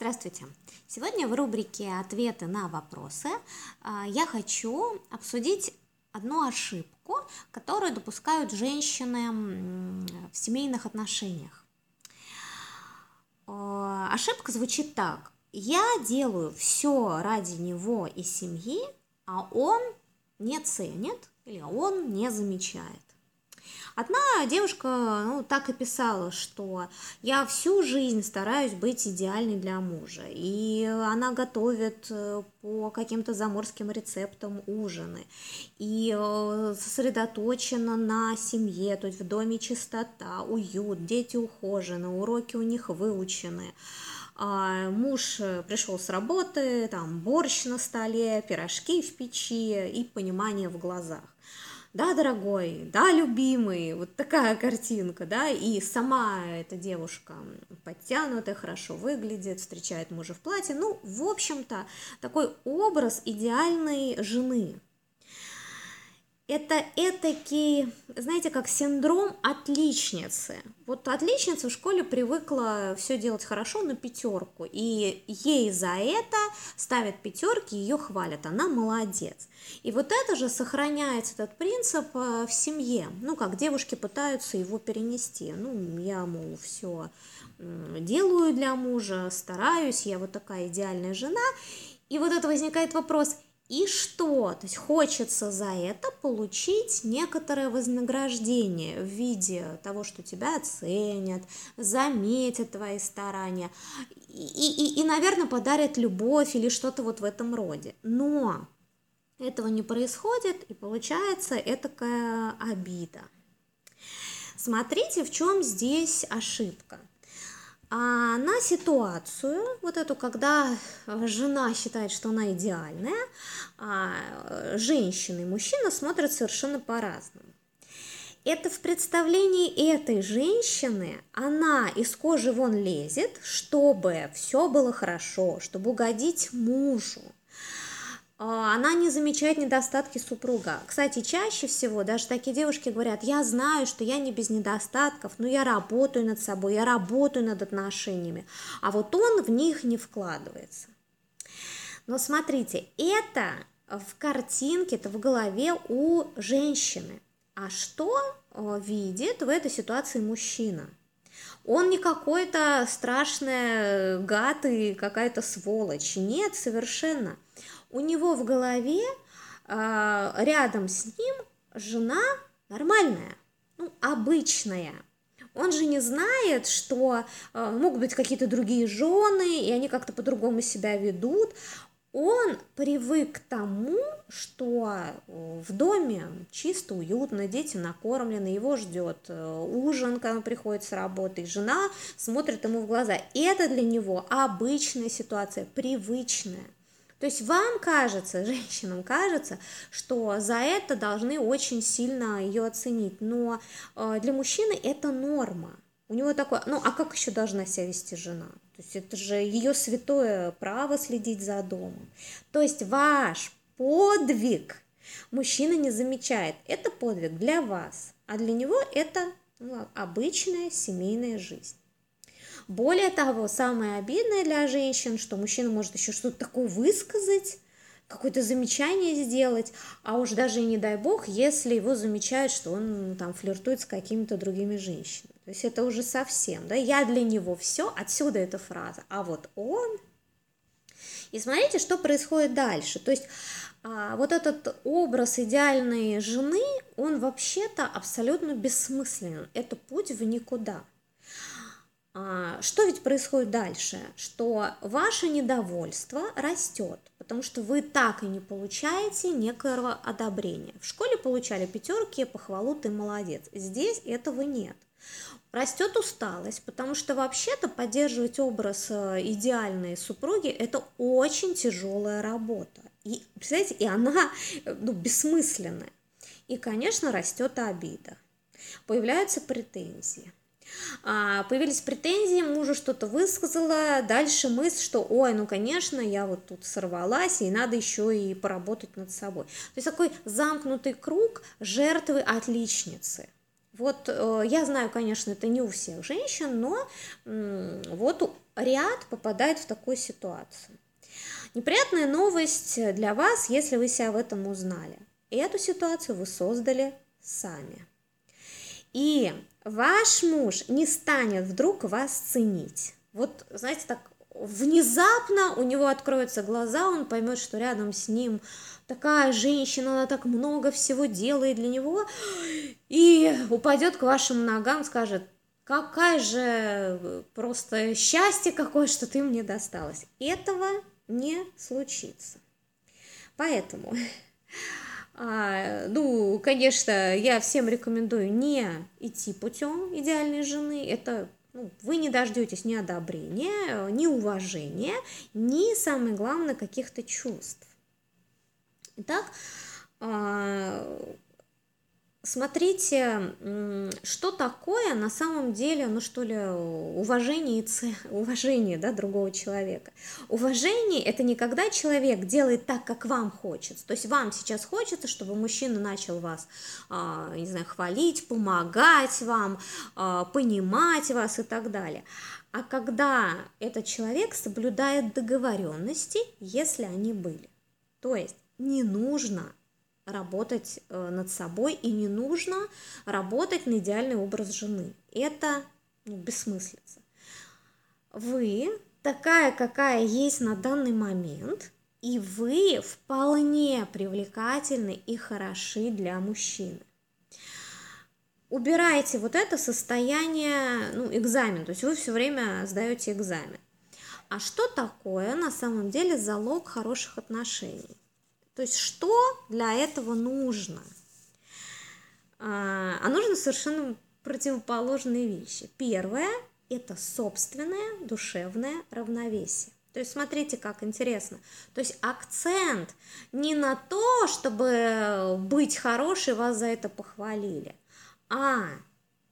Здравствуйте! Сегодня в рубрике «Ответы на вопросы» а, я хочу обсудить одну ошибку, которую допускают женщины в семейных отношениях. Ошибка звучит так. Я делаю все ради него и семьи, а он не ценит или он не замечает. Одна девушка ну, так и писала, что я всю жизнь стараюсь быть идеальной для мужа, и она готовит э, по каким-то заморским рецептам ужины, и э, сосредоточена на семье, то есть в доме чистота, уют, дети ухожены, уроки у них выучены. А муж э, пришел с работы, там борщ на столе, пирожки в печи и понимание в глазах да, дорогой, да, любимый, вот такая картинка, да, и сама эта девушка подтянутая, хорошо выглядит, встречает мужа в платье, ну, в общем-то, такой образ идеальной жены, это этакий, знаете, как синдром отличницы. Вот отличница в школе привыкла все делать хорошо на пятерку, и ей за это ставят пятерки, ее хвалят, она молодец. И вот это же сохраняется этот принцип э, в семье. Ну, как девушки пытаются его перенести. Ну, я, мол, все делаю для мужа, стараюсь, я вот такая идеальная жена. И вот это возникает вопрос – и что? То есть хочется за это получить некоторое вознаграждение в виде того, что тебя оценят, заметят твои старания и, и, и наверное, подарят любовь или что-то вот в этом роде. Но этого не происходит, и получается этакая обида. Смотрите, в чем здесь ошибка а на ситуацию, вот эту, когда жена считает, что она идеальная, а женщина и мужчина смотрят совершенно по-разному. Это в представлении этой женщины, она из кожи вон лезет, чтобы все было хорошо, чтобы угодить мужу, она не замечает недостатки супруга. Кстати, чаще всего даже такие девушки говорят, я знаю, что я не без недостатков, но я работаю над собой, я работаю над отношениями, а вот он в них не вкладывается. Но смотрите, это в картинке, это в голове у женщины. А что э, видит в этой ситуации мужчина? Он не какой-то страшный гад и какая-то сволочь. Нет, совершенно у него в голове э, рядом с ним жена нормальная, ну, обычная. Он же не знает, что э, могут быть какие-то другие жены, и они как-то по-другому себя ведут. Он привык к тому, что в доме чисто, уютно, дети накормлены, его ждет э, ужин, когда он приходит с работы, и жена смотрит ему в глаза. И это для него обычная ситуация, привычная. То есть вам кажется, женщинам кажется, что за это должны очень сильно ее оценить, но э, для мужчины это норма. У него такое, ну а как еще должна себя вести жена? То есть это же ее святое право следить за домом. То есть ваш подвиг мужчина не замечает. Это подвиг для вас, а для него это ну, обычная семейная жизнь. Более того, самое обидное для женщин, что мужчина может еще что-то такое высказать, какое-то замечание сделать, а уж даже не дай бог, если его замечают, что он там флиртует с какими-то другими женщинами. То есть это уже совсем, да, я для него все, отсюда эта фраза, а вот он... И смотрите, что происходит дальше. То есть а, вот этот образ идеальной жены, он вообще-то абсолютно бессмысленен. Это путь в никуда. А, что ведь происходит дальше? Что ваше недовольство растет, потому что вы так и не получаете некоего одобрения. В школе получали пятерки, похвалу, ты молодец. Здесь этого нет. Растет усталость, потому что вообще-то поддерживать образ э, идеальной супруги – это очень тяжелая работа. И, представляете, и она э, ну, бессмысленная. И, конечно, растет обида. Появляются претензии. А, появились претензии, мужу что-то высказала, дальше мысль, что, ой, ну, конечно, я вот тут сорвалась, и надо еще и поработать над собой. То есть такой замкнутый круг жертвы отличницы. Вот э, я знаю, конечно, это не у всех женщин, но вот ряд попадает в такую ситуацию. Неприятная новость для вас, если вы себя в этом узнали. И эту ситуацию вы создали сами. И ваш муж не станет вдруг вас ценить. Вот, знаете, так внезапно у него откроются глаза, он поймет, что рядом с ним такая женщина, она так много всего делает для него, и упадет к вашим ногам, скажет, какая же просто счастье какое, что ты мне досталась. Этого не случится. Поэтому, а, ну, конечно, я всем рекомендую не идти путем идеальной жены. Это ну, вы не дождетесь ни одобрения, ни уважения, ни, самое главное, каких-то чувств. Итак, а, смотрите, что такое на самом деле, ну что ли, уважение, и уважение да, другого человека. Уважение – это не когда человек делает так, как вам хочется. То есть вам сейчас хочется, чтобы мужчина начал вас, а, не знаю, хвалить, помогать вам, а, понимать вас и так далее. А когда этот человек соблюдает договоренности, если они были. То есть не нужно работать э, над собой и не нужно работать на идеальный образ жены. Это ну, бессмыслица. Вы такая, какая есть на данный момент, и вы вполне привлекательны и хороши для мужчины. Убирайте вот это состояние, ну, экзамен, то есть вы все время сдаете экзамен. А что такое на самом деле залог хороших отношений? То есть что для этого нужно? А, а нужно совершенно противоположные вещи. Первое – это собственное душевное равновесие. То есть смотрите, как интересно. То есть акцент не на то, чтобы быть хорошей, вас за это похвалили, а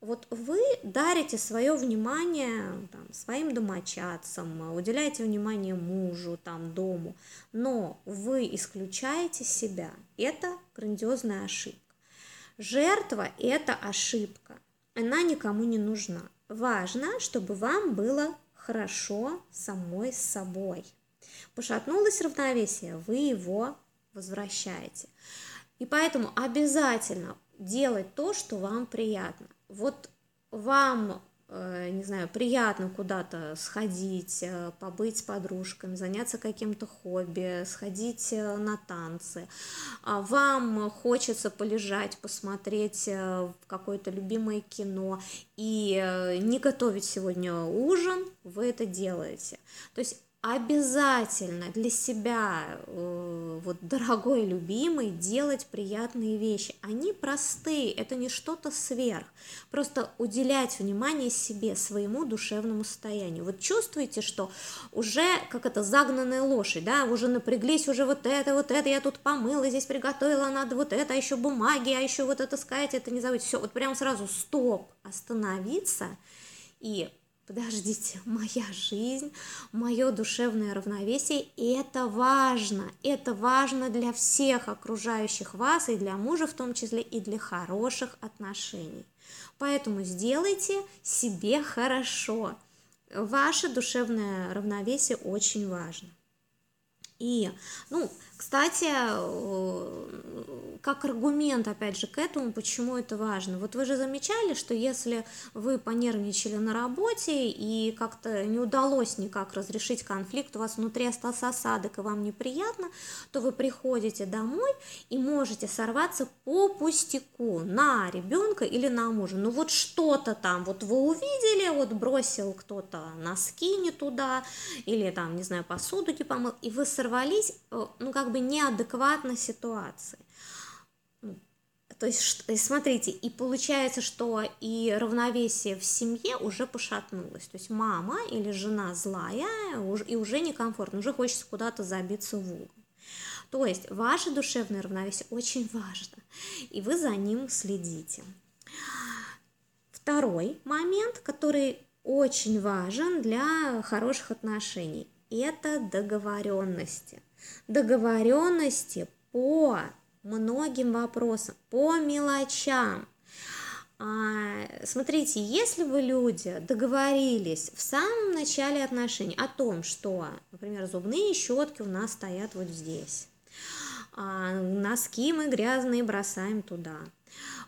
вот вы дарите свое внимание там, своим домочадцам, уделяете внимание мужу, там, дому, но вы исключаете себя. Это грандиозная ошибка. Жертва – это ошибка. Она никому не нужна. Важно, чтобы вам было хорошо самой собой. Пошатнулось равновесие, вы его возвращаете. И поэтому обязательно делать то, что вам приятно вот вам, э, не знаю, приятно куда-то сходить, э, побыть с подружками, заняться каким-то хобби, сходить э, на танцы, а вам хочется полежать, посмотреть какое-то любимое кино и не готовить сегодня ужин, вы это делаете. То есть обязательно для себя, э, вот, дорогой любимый, делать приятные вещи. Они простые, это не что-то сверх. Просто уделять внимание себе, своему душевному состоянию. Вот чувствуете, что уже как это загнанная лошадь, да, уже напряглись, уже вот это, вот это, я тут помыла, здесь приготовила, надо вот это, а еще бумаги, а еще вот это сказать, это не забыть. Все, вот прям сразу стоп, остановиться и подождите, моя жизнь, мое душевное равновесие, и это важно, это важно для всех окружающих вас, и для мужа в том числе, и для хороших отношений. Поэтому сделайте себе хорошо. Ваше душевное равновесие очень важно. И, ну, кстати, э, как аргумент, опять же, к этому, почему это важно. Вот вы же замечали, что если вы понервничали на работе и как-то не удалось никак разрешить конфликт, у вас внутри остался осадок и вам неприятно, то вы приходите домой и можете сорваться по пустяку на ребенка или на мужа. Ну вот что-то там, вот вы увидели, вот бросил кто-то носки не туда, или там, не знаю, посуду не помыл, и вы сорвались, э, ну как бы неадекватно ситуации. Ну, то есть, смотрите, и получается, что и равновесие в семье уже пошатнулось. То есть мама или жена злая, и уже некомфортно, уже хочется куда-то забиться в угол. То есть ваше душевное равновесие очень важно, и вы за ним следите. Второй момент, который очень важен для хороших отношений, это договоренности договоренности по многим вопросам, по мелочам. А, смотрите, если вы люди договорились в самом начале отношений о том, что, например, зубные щетки у нас стоят вот здесь, а носки мы грязные бросаем туда,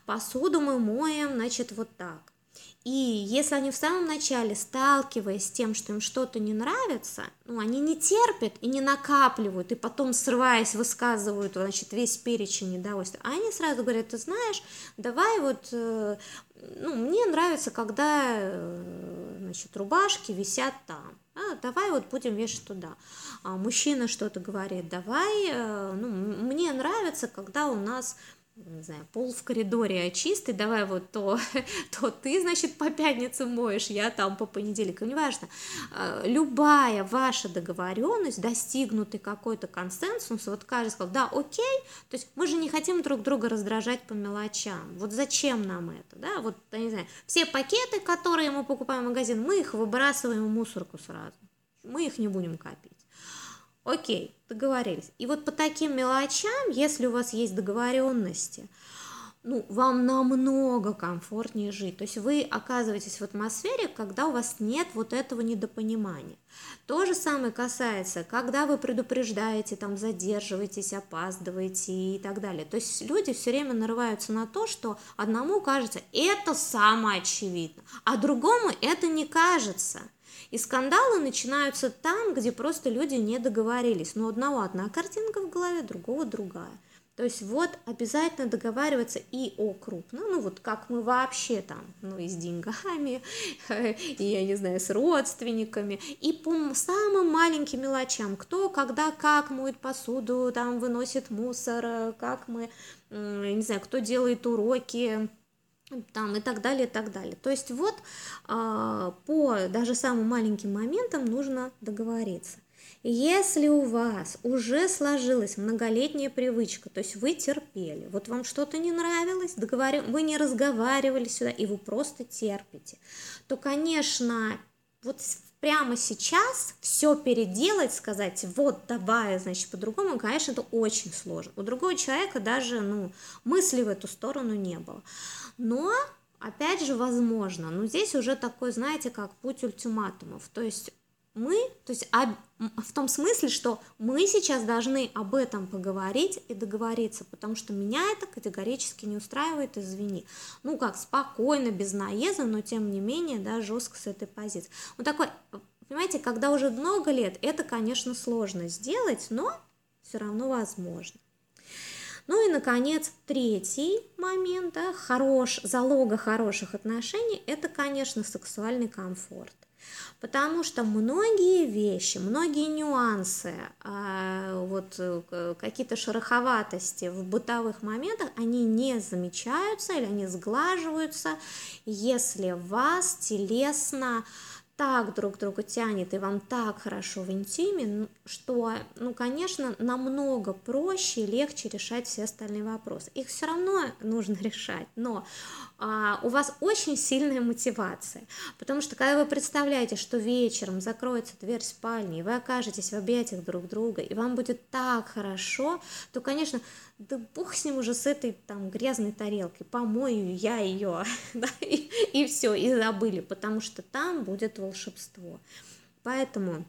посуду мы моем, значит, вот так. И если они в самом начале, сталкиваясь с тем, что им что-то не нравится, ну, они не терпят и не накапливают, и потом, срываясь, высказывают, значит, весь перечень недовольства, а они сразу говорят, ты знаешь, давай вот, э, ну, мне нравится, когда, э, значит, рубашки висят там, а, давай вот будем вешать туда. А мужчина что-то говорит, давай, э, ну, мне нравится, когда у нас не знаю, пол в коридоре чистый, давай вот то, то ты, значит, по пятницам моешь, я там по понедельникам, неважно. А, любая ваша договоренность, достигнутый какой-то консенсус, вот каждый сказал, да, окей, то есть мы же не хотим друг друга раздражать по мелочам, вот зачем нам это, да, вот, я не знаю, все пакеты, которые мы покупаем в магазин, мы их выбрасываем в мусорку сразу, мы их не будем копить. Окей, договорились. И вот по таким мелочам, если у вас есть договоренности, ну, вам намного комфортнее жить. То есть вы оказываетесь в атмосфере, когда у вас нет вот этого недопонимания. То же самое касается, когда вы предупреждаете, там, задерживаетесь, опаздываете и так далее. То есть люди все время нарываются на то, что одному кажется, это самое очевидно, а другому это не кажется – и скандалы начинаются там, где просто люди не договорились. Но у одного одна картинка в голове, другого другая. То есть вот обязательно договариваться и о крупном, ну вот как мы вообще там, ну и с деньгами, и я не знаю, с родственниками, и по самым маленьким мелочам, кто, когда, как моет посуду, там выносит мусор, как мы, не знаю, кто делает уроки, там и так далее, и так далее. То есть вот а, по даже самым маленьким моментам нужно договориться. Если у вас уже сложилась многолетняя привычка, то есть вы терпели, вот вам что-то не нравилось, договор... вы не разговаривали сюда, и вы просто терпите, то, конечно, вот прямо сейчас все переделать, сказать, вот давай, значит, по-другому, конечно, это очень сложно. У другого человека даже, ну, мысли в эту сторону не было. Но, опять же, возможно, но здесь уже такой, знаете, как путь ультиматумов. То есть мы, то есть об, в том смысле, что мы сейчас должны об этом поговорить и договориться, потому что меня это категорически не устраивает, извини. Ну как, спокойно, без наезда, но тем не менее, да, жестко с этой позиции. Вот такой, понимаете, когда уже много лет, это, конечно, сложно сделать, но все равно возможно. Ну и, наконец, третий момент, да, хорош, залога хороших отношений, это, конечно, сексуальный комфорт. Потому что многие вещи, многие нюансы, а, вот э, какие-то шероховатости в бытовых моментах, они не замечаются или они сглаживаются, если вас телесно так друг друга тянет, и вам так хорошо в интиме, что, ну, конечно, намного проще и легче решать все остальные вопросы. Их все равно нужно решать, но у вас очень сильная мотивация, потому что когда вы представляете, что вечером закроется дверь спальни, и вы окажетесь в объятиях друг друга, и вам будет так хорошо, то, конечно, да бог с ним уже с этой там грязной тарелкой, помою я ее, да, и, и все, и забыли, потому что там будет волшебство. Поэтому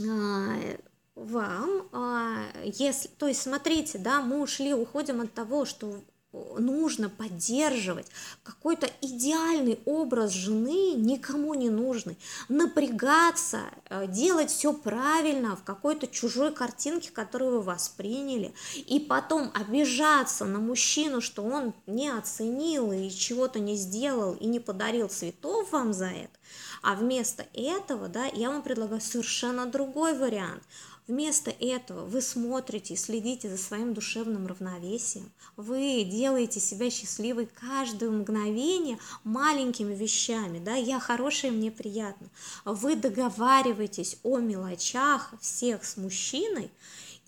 а, вам, а, если, то есть смотрите, да, мы ушли, уходим от того, что нужно поддерживать какой-то идеальный образ жены никому не нужный, напрягаться, э, делать все правильно в какой-то чужой картинке, которую вы восприняли, и потом обижаться на мужчину, что он не оценил и чего-то не сделал и не подарил цветов вам за это, а вместо этого, да, я вам предлагаю совершенно другой вариант – Вместо этого вы смотрите и следите за своим душевным равновесием. Вы делаете себя счастливой каждое мгновение маленькими вещами. Да? Я хорошая, мне приятно. Вы договариваетесь о мелочах всех с мужчиной,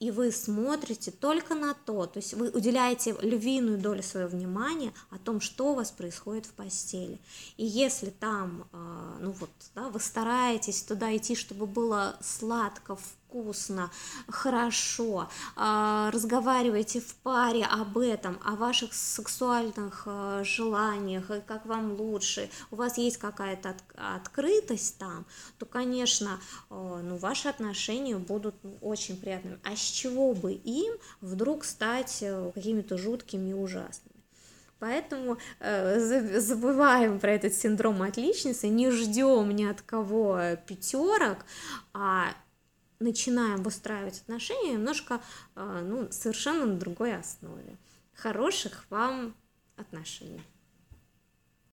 и вы смотрите только на то, то есть вы уделяете львиную долю своего внимания о том, что у вас происходит в постели. И если там, а, ну вот, да, вы стараетесь туда идти, чтобы было сладко, вкусно, хорошо, а, разговаривайте в паре об этом, о ваших сексуальных а, желаниях, как вам лучше, у вас есть какая-то открытость там, то, конечно, а, ну, ваши отношения будут очень приятными. А с чего бы им вдруг стать э, какими-то жуткими и ужасными? Поэтому э, забываем про этот синдром отличницы, не ждем ни от кого пятерок, а начинаем выстраивать отношения немножко, э, ну, совершенно на другой основе. Хороших вам отношений.